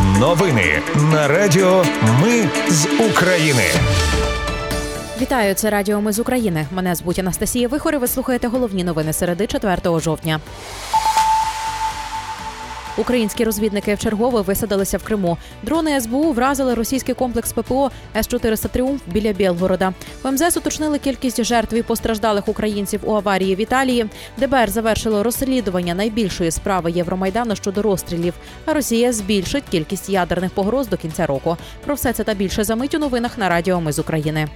Новини на Радіо Ми з України. Вітаю, це Радіо Ми з України. Мене звуть Анастасія Вихор. і Ви слухаєте головні новини середи 4 жовтня. Українські розвідники вчергове висадилися в Криму. Дрони СБУ вразили російський комплекс ППО С-400 «Тріумф» біля Білгорода. В МЗС уточнили кількість жертв і постраждалих українців у аварії в Італії. ДБР завершило розслідування найбільшої справи Євромайдану щодо розстрілів. А Росія збільшить кількість ядерних погроз до кінця року. Про все це та більше за мить у новинах на Радіо Ми з України.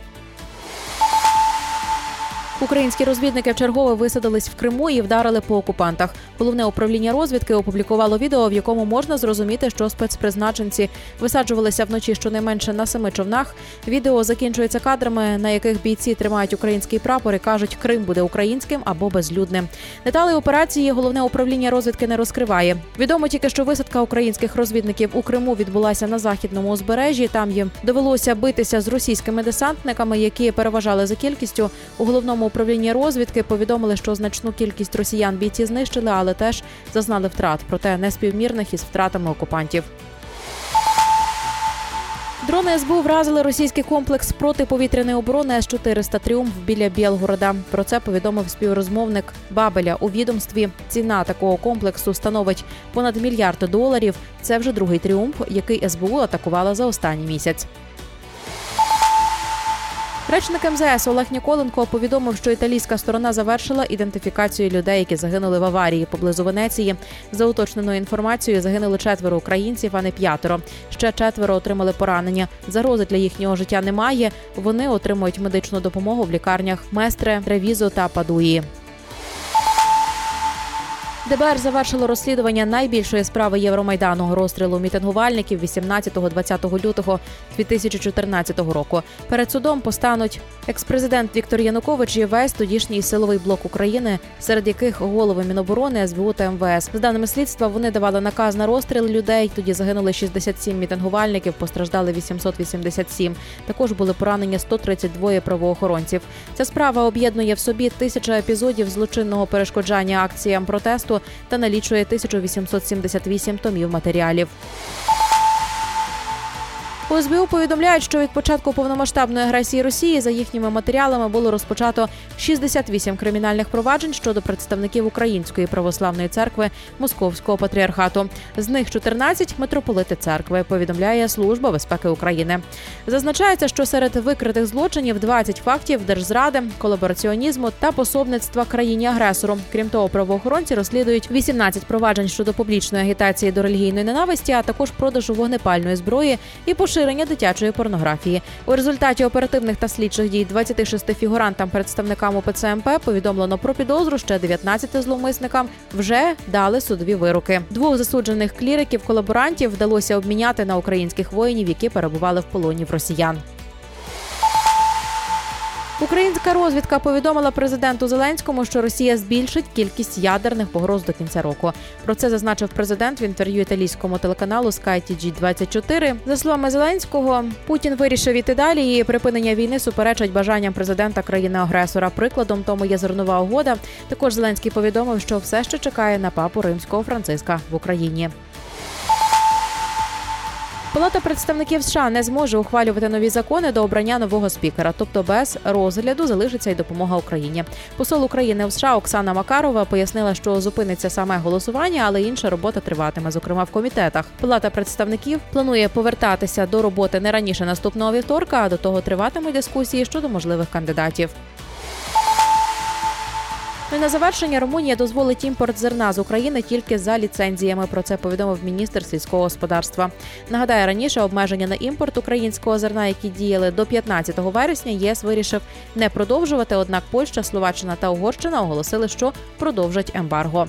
Українські розвідники вчергове висадились в Криму і вдарили по окупантах. Головне управління розвідки опублікувало відео, в якому можна зрозуміти, що спецпризначенці висаджувалися вночі щонайменше на семи човнах. Відео закінчується кадрами, на яких бійці тримають український прапор і кажуть, Крим буде українським або безлюдним. Деталі операції головне управління розвідки не розкриває. Відомо тільки, що висадка українських розвідників у Криму відбулася на західному узбережжі. Там їм довелося битися з російськими десантниками, які переважали за кількістю у головному управлінні розвідки повідомили, що значну кількість росіян бійці знищили, але теж зазнали втрат, проте неспівмірних із втратами окупантів. Дрони СБУ вразили російський комплекс протиповітряної оборони С-400 «Тріумф» біля Білгорода. Про це повідомив співрозмовник Бабеля у відомстві. Ціна такого комплексу становить понад мільярд доларів. Це вже другий тріумф, який СБУ атакувала за останній місяць. Речник МЗС Олег Ніколенко повідомив, що італійська сторона завершила ідентифікацію людей, які загинули в аварії поблизу Венеції. За уточненою інформацією загинули четверо українців, а не п'ятеро. Ще четверо отримали поранення. Загрози для їхнього життя немає. Вони отримують медичну допомогу в лікарнях Местре, Ревізо та Падуї. ДБР завершило розслідування найбільшої справи Євромайдану розстрілу мітингувальників 18-20 лютого 2014 року. Перед судом постануть експрезидент Віктор Янукович і весь тодішній силовий блок України, серед яких голови Міноборони, СБУ та МВС. За даними слідства, вони давали наказ на розстріл людей. Тоді загинули 67 мітингувальників, постраждали 887. Також були поранені 132 правоохоронців. Ця справа об'єднує в собі тисяча епізодів злочинного перешкоджання акціям протесту та налічує 1878 томів матеріалів. У СБУ повідомляють, що від початку повномасштабної агресії Росії за їхніми матеріалами було розпочато 68 кримінальних проваджень щодо представників Української православної церкви Московського патріархату. З них 14 – митрополити церкви. Повідомляє Служба безпеки України. Зазначається, що серед викритих злочинів 20 фактів держзради, колабораціонізму та пособництва країні агресору. Крім того, правоохоронці розслідують 18 проваджень щодо публічної агітації до релігійної ненависті, а також продажу вогнепальної зброї і поширення поширення дитячої порнографії. У результаті оперативних та слідчих дій 26 фігурантам представникам УПЦ МП повідомлено про підозру. Ще 19 зловмисникам вже дали судові вироки. Двох засуджених кліриків колаборантів вдалося обміняти на українських воїнів, які перебували в полоні в росіян. Українська розвідка повідомила президенту Зеленському, що Росія збільшить кількість ядерних погроз до кінця року. Про це зазначив президент в інтерв'ю італійському телеканалу skytg 24 За словами Зеленського, Путін вирішив іти далі. і Припинення війни суперечить бажанням президента країни-агресора. Прикладом тому є зернова угода. Також Зеленський повідомив, що все ще чекає на папу римського Франциска в Україні. Палата представників США не зможе ухвалювати нові закони до обрання нового спікера, тобто без розгляду залишиться й допомога Україні. Посол України в США Оксана Макарова пояснила, що зупиниться саме голосування, але інша робота триватиме, зокрема в комітетах. Палата представників планує повертатися до роботи не раніше наступного вівторка, а до того триватимуть дискусії щодо можливих кандидатів. Ну і на завершення Румунія дозволить імпорт зерна з України тільки за ліцензіями. Про це повідомив міністр сільського господарства. Нагадаю, раніше обмеження на імпорт українського зерна, які діяли до 15 вересня, єс вирішив не продовжувати. Однак Польща, Словаччина та Угорщина оголосили, що продовжать ембарго.